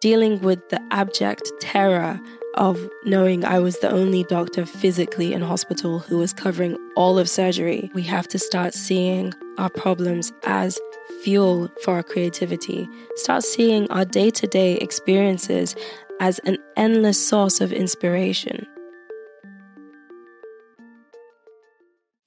dealing with the abject terror of knowing I was the only doctor physically in hospital who was covering all of surgery, we have to start seeing our problems as fuel for our creativity. Start seeing our day to day experiences as an endless source of inspiration.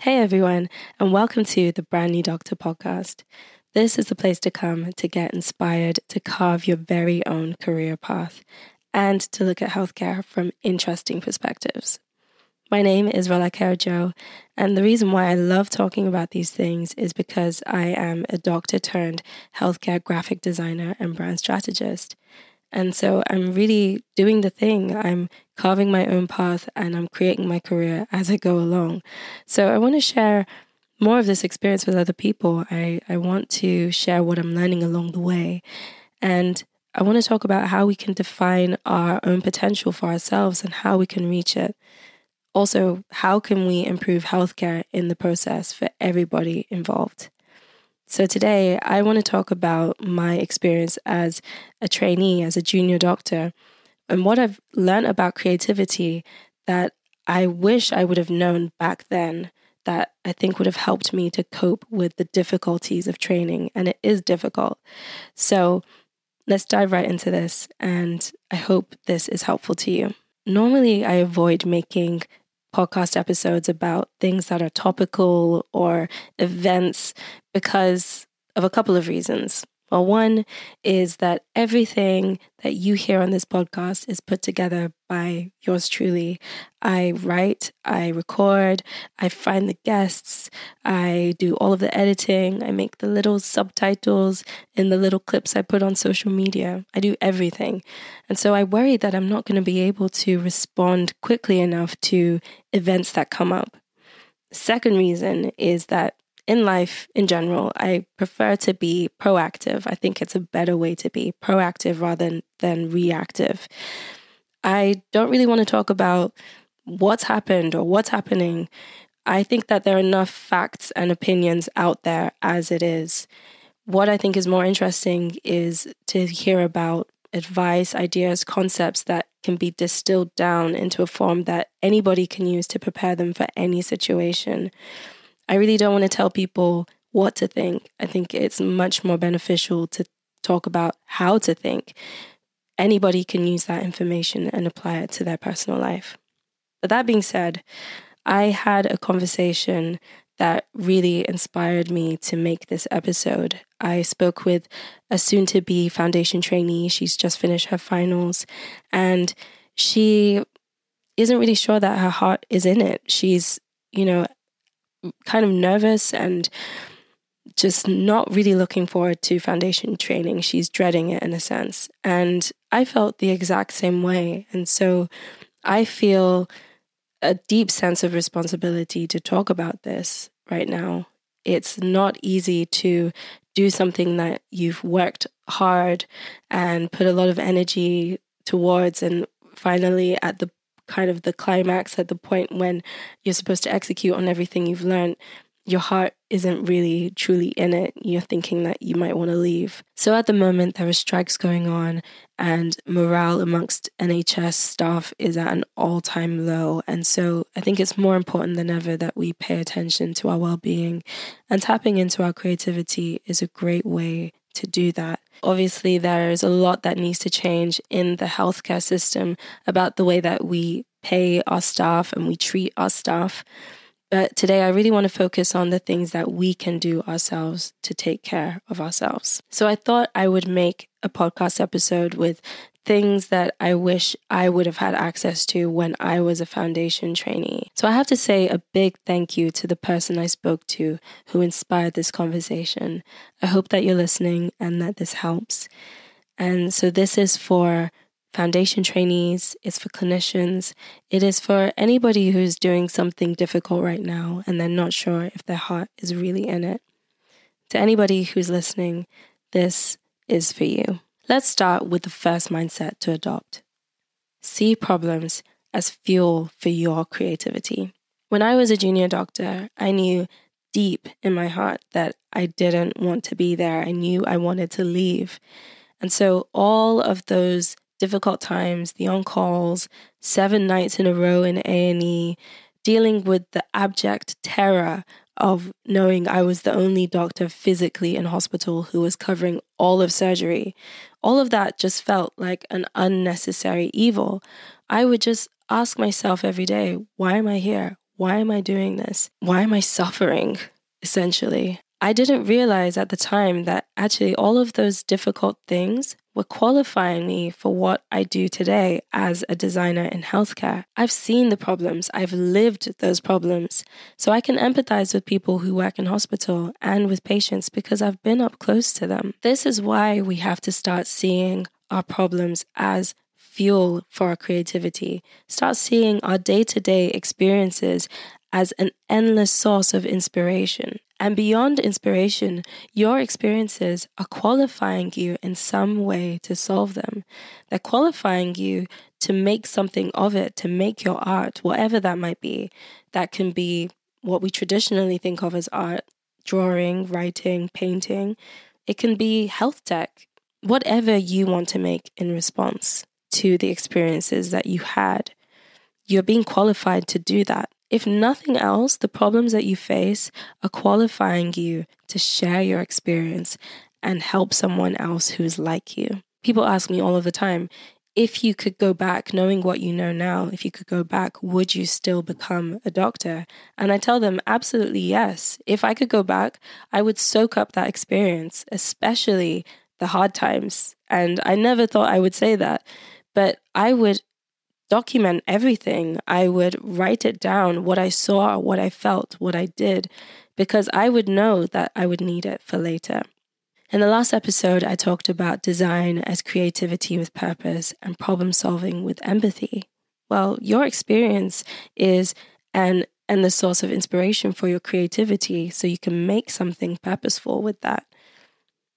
Hey everyone, and welcome to the Brand New Doctor podcast. This is the place to come to get inspired to carve your very own career path and to look at healthcare from interesting perspectives. My name is Rolake Ojo, and the reason why I love talking about these things is because I am a doctor turned healthcare graphic designer and brand strategist. And so I'm really doing the thing. I'm carving my own path and I'm creating my career as I go along. So I want to share more of this experience with other people. I, I want to share what I'm learning along the way. And I want to talk about how we can define our own potential for ourselves and how we can reach it. Also, how can we improve healthcare in the process for everybody involved? So, today I want to talk about my experience as a trainee, as a junior doctor, and what I've learned about creativity that I wish I would have known back then that I think would have helped me to cope with the difficulties of training. And it is difficult. So, let's dive right into this. And I hope this is helpful to you. Normally, I avoid making podcast episodes about things that are topical or events because of a couple of reasons. Well, one is that everything that you hear on this podcast is put together by yours truly. I write, I record, I find the guests, I do all of the editing, I make the little subtitles in the little clips I put on social media. I do everything. And so I worry that I'm not going to be able to respond quickly enough to events that come up. second reason is that in life in general, I prefer to be proactive. I think it's a better way to be proactive rather than, than reactive. I don't really want to talk about what's happened or what's happening. I think that there are enough facts and opinions out there as it is. What I think is more interesting is to hear about advice, ideas, concepts that can be distilled down into a form that anybody can use to prepare them for any situation. I really don't want to tell people what to think. I think it's much more beneficial to talk about how to think. Anybody can use that information and apply it to their personal life. But that being said, I had a conversation that really inspired me to make this episode. I spoke with a soon to be foundation trainee. She's just finished her finals and she isn't really sure that her heart is in it. She's, you know, kind of nervous and just not really looking forward to foundation training. She's dreading it in a sense. And I felt the exact same way. And so I feel a deep sense of responsibility to talk about this right now. It's not easy to do something that you've worked hard and put a lot of energy towards, and finally at the kind of the climax at the point when you're supposed to execute on everything you've learned, your heart isn't really truly in it. You're thinking that you might want to leave. So at the moment, there are strikes going on, and morale amongst NHS staff is at an all time low. And so I think it's more important than ever that we pay attention to our well being, and tapping into our creativity is a great way to do that. Obviously, there's a lot that needs to change in the healthcare system about the way that we pay our staff and we treat our staff. But today, I really want to focus on the things that we can do ourselves to take care of ourselves. So I thought I would make a podcast episode with things that I wish I would have had access to when I was a foundation trainee. So I have to say a big thank you to the person I spoke to who inspired this conversation. I hope that you're listening and that this helps. And so this is for foundation trainees, it's for clinicians, it is for anybody who's doing something difficult right now and they're not sure if their heart is really in it. To anybody who's listening, this is for you. Let's start with the first mindset to adopt see problems as fuel for your creativity. When I was a junior doctor, I knew deep in my heart that I didn't want to be there. I knew I wanted to leave. And so all of those difficult times, the on calls, seven nights in a row in A&E, dealing with the abject terror of knowing I was the only doctor physically in hospital who was covering all of surgery. All of that just felt like an unnecessary evil. I would just ask myself every day, why am I here? Why am I doing this? Why am I suffering? Essentially. I didn't realize at the time that actually all of those difficult things were qualifying me for what I do today as a designer in healthcare. I've seen the problems, I've lived those problems. So I can empathize with people who work in hospital and with patients because I've been up close to them. This is why we have to start seeing our problems as fuel for our creativity. Start seeing our day to day experiences as an endless source of inspiration. And beyond inspiration, your experiences are qualifying you in some way to solve them. They're qualifying you to make something of it, to make your art, whatever that might be. That can be what we traditionally think of as art drawing, writing, painting. It can be health tech, whatever you want to make in response to the experiences that you had. You're being qualified to do that. If nothing else, the problems that you face are qualifying you to share your experience and help someone else who's like you. People ask me all of the time if you could go back, knowing what you know now, if you could go back, would you still become a doctor? And I tell them, absolutely yes. If I could go back, I would soak up that experience, especially the hard times. And I never thought I would say that, but I would document everything. I would write it down, what I saw, what I felt, what I did, because I would know that I would need it for later. In the last episode, I talked about design as creativity with purpose and problem solving with empathy. Well, your experience is an and the source of inspiration for your creativity so you can make something purposeful with that.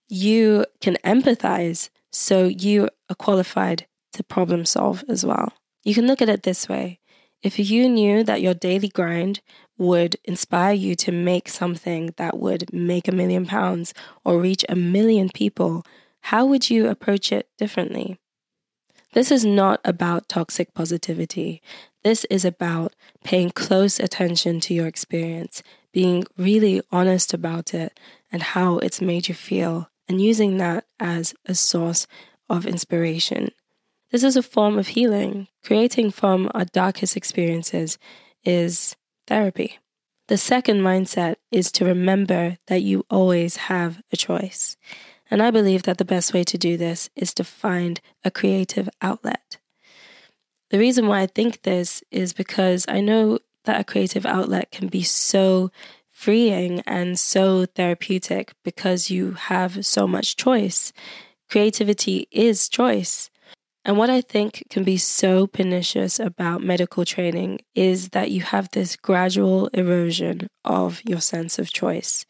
You can empathize so you are qualified to problem solve as well. You can look at it this way if you knew that your daily grind would inspire you to make something that would make a million pounds or reach a million people, how would you approach it differently? This is not about toxic positivity. This is about paying close attention to your experience, being really honest about it and how it's made you feel, and using that as a source of inspiration. This is a form of healing. Creating from our darkest experiences is therapy. The second mindset is to remember that you always have a choice. And I believe that the best way to do this is to find a creative outlet. The reason why I think this is because I know that a creative outlet can be so freeing and so therapeutic because you have so much choice. Creativity is choice. And what I think can be so pernicious about medical training is that you have this gradual erosion of your sense of choice.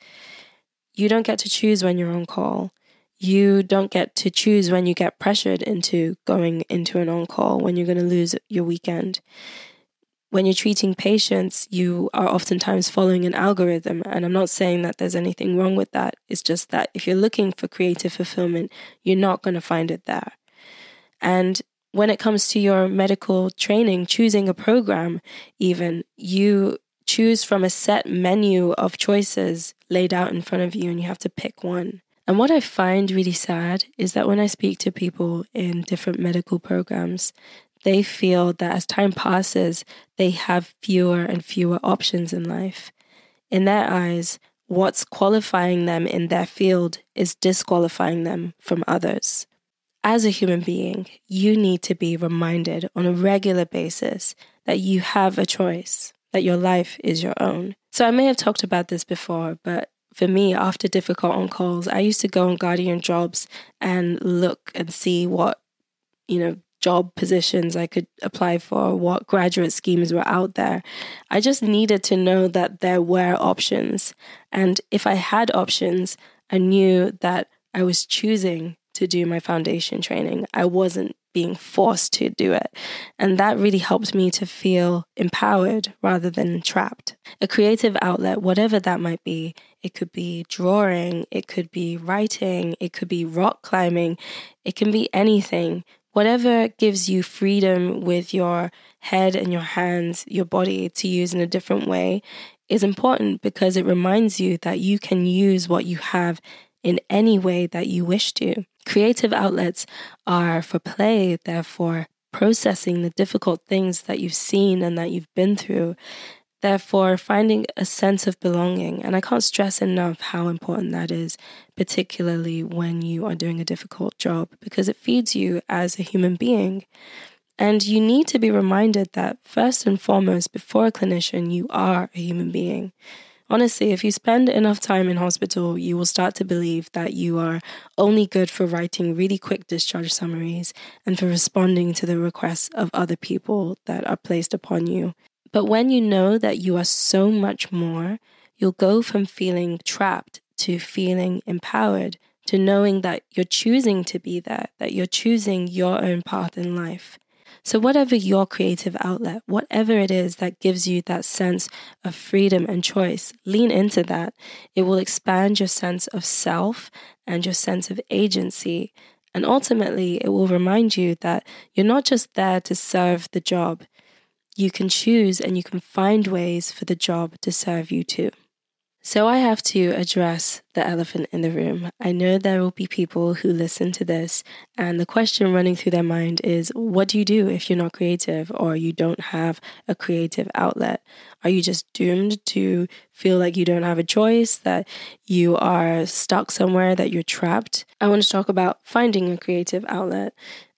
You don't get to choose when you're on call. You don't get to choose when you get pressured into going into an on call, when you're going to lose your weekend. When you're treating patients, you are oftentimes following an algorithm. And I'm not saying that there's anything wrong with that. It's just that if you're looking for creative fulfillment, you're not going to find it there. And when it comes to your medical training, choosing a program, even, you choose from a set menu of choices laid out in front of you and you have to pick one. And what I find really sad is that when I speak to people in different medical programs, they feel that as time passes, they have fewer and fewer options in life. In their eyes, what's qualifying them in their field is disqualifying them from others as a human being, you need to be reminded on a regular basis that you have a choice, that your life is your own. So I may have talked about this before, but for me, after difficult on calls, I used to go on Guardian jobs and look and see what, you know, job positions I could apply for, what graduate schemes were out there. I just needed to know that there were options. And if I had options, I knew that I was choosing to do my foundation training. I wasn't being forced to do it. And that really helped me to feel empowered rather than trapped. A creative outlet, whatever that might be, it could be drawing, it could be writing, it could be rock climbing, it can be anything. Whatever gives you freedom with your head and your hands, your body to use in a different way is important because it reminds you that you can use what you have in any way that you wish to. Creative outlets are for play, therefore, processing the difficult things that you've seen and that you've been through. Therefore, finding a sense of belonging. And I can't stress enough how important that is, particularly when you are doing a difficult job, because it feeds you as a human being. And you need to be reminded that, first and foremost, before a clinician, you are a human being. Honestly, if you spend enough time in hospital, you will start to believe that you are only good for writing really quick discharge summaries and for responding to the requests of other people that are placed upon you. But when you know that you are so much more, you'll go from feeling trapped to feeling empowered, to knowing that you're choosing to be there, that you're choosing your own path in life. So, whatever your creative outlet, whatever it is that gives you that sense of freedom and choice, lean into that. It will expand your sense of self and your sense of agency. And ultimately, it will remind you that you're not just there to serve the job. You can choose and you can find ways for the job to serve you too. So I have to address the elephant in the room. I know there will be people who listen to this, and the question running through their mind is what do you do if you're not creative or you don't have a creative outlet? Are you just doomed to feel like you don't have a choice, that you are stuck somewhere, that you're trapped? I want to talk about finding a creative outlet.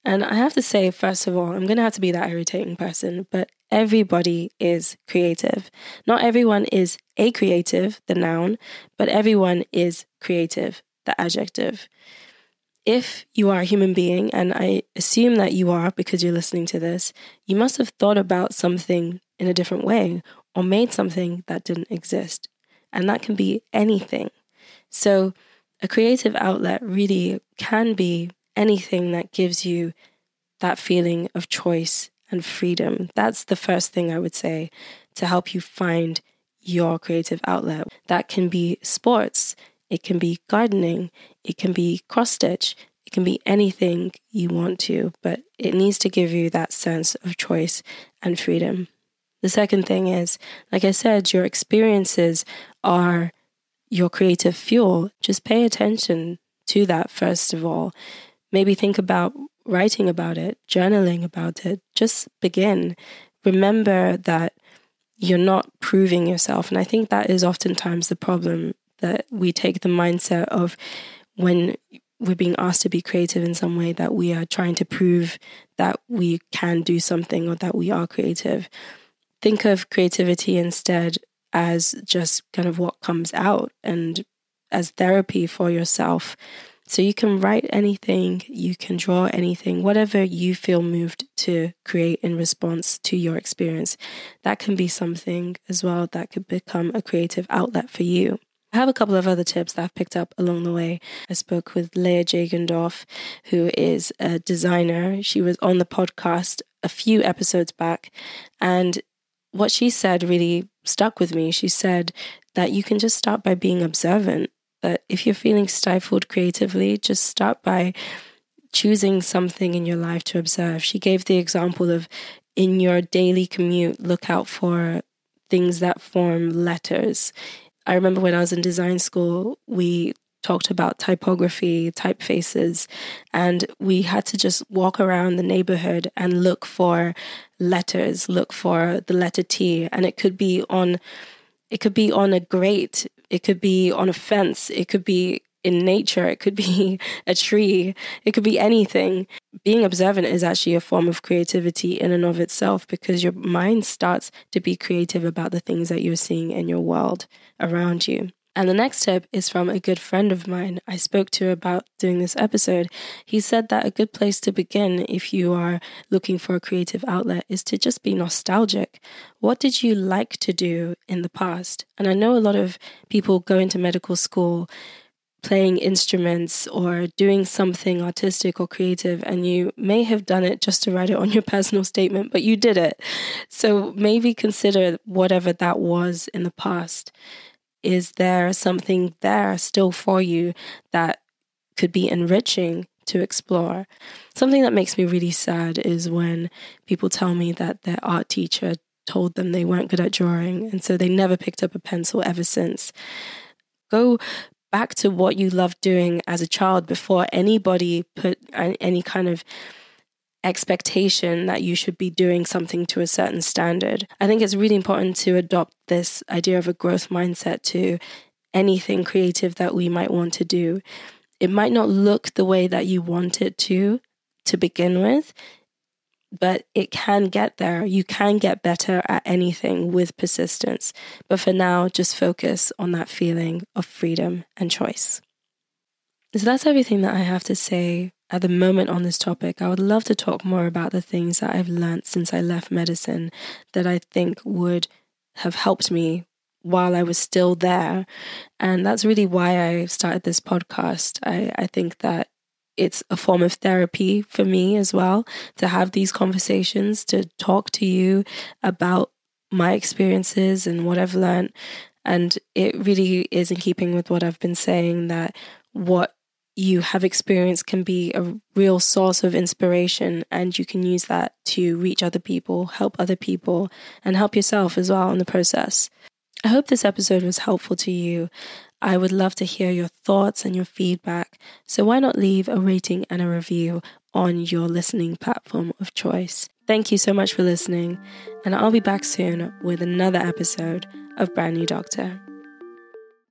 And I have to say, first of all, I'm going to have to be that irritating person, but everybody is creative. Not everyone is a creative, the noun, but everyone is creative, the adjective. If you are a human being, and I assume that you are because you're listening to this, you must have thought about something in a different way or made something that didn't exist. And that can be anything. So, a creative outlet really can be anything that gives you that feeling of choice and freedom. That's the first thing I would say to help you find your creative outlet. That can be sports, it can be gardening, it can be cross stitch, it can be anything you want to, but it needs to give you that sense of choice and freedom. The second thing is, like I said, your experiences are your creative fuel. Just pay attention to that first of all. Maybe think about writing about it, journaling about it. Just begin. Remember that you're not proving yourself. And I think that is oftentimes the problem that we take the mindset of when we're being asked to be creative in some way that we are trying to prove that we can do something or that we are creative. Think of creativity instead as just kind of what comes out and as therapy for yourself so you can write anything, you can draw anything, whatever you feel moved to create in response to your experience. That can be something as well that could become a creative outlet for you. I have a couple of other tips that I've picked up along the way. I spoke with Leah Jagendorf, who is a designer. She was on the podcast a few episodes back, and what she said really stuck with me. She said that you can just start by being observant if you're feeling stifled creatively, just start by choosing something in your life to observe. She gave the example of in your daily commute, look out for things that form letters. I remember when I was in design school, we talked about typography, typefaces, and we had to just walk around the neighborhood and look for letters, look for the letter T, and it could be on it could be on a grate it could be on a fence. It could be in nature. It could be a tree. It could be anything. Being observant is actually a form of creativity in and of itself because your mind starts to be creative about the things that you're seeing in your world around you. And the next tip is from a good friend of mine I spoke to about doing this episode. He said that a good place to begin if you are looking for a creative outlet is to just be nostalgic. What did you like to do in the past? And I know a lot of people go into medical school playing instruments or doing something artistic or creative, and you may have done it just to write it on your personal statement, but you did it. So maybe consider whatever that was in the past. Is there something there still for you that could be enriching to explore? Something that makes me really sad is when people tell me that their art teacher told them they weren't good at drawing, and so they never picked up a pencil ever since. Go back to what you loved doing as a child before anybody put any kind of expectation that you should be doing something to a certain standard. I think it's really important to adopt this idea of a growth mindset to anything creative that we might want to do. It might not look the way that you want it to to begin with but it can get there. You can get better at anything with persistence. But for now, just focus on that feeling of freedom and choice. So that's everything that I have to say at the moment on this topic. I would love to talk more about the things that I've learned since I left medicine that I think would have helped me while I was still there. And that's really why I started this podcast. I, I think that it's a form of therapy for me as well to have these conversations, to talk to you about my experiences and what I've learned. And it really is in keeping with what I've been saying that what you have experienced can be a real source of inspiration, and you can use that to reach other people, help other people, and help yourself as well in the process. I hope this episode was helpful to you. I would love to hear your thoughts and your feedback. So why not leave a rating and a review on your listening platform of choice? Thank you so much for listening, and I'll be back soon with another episode of Brand New Doctor.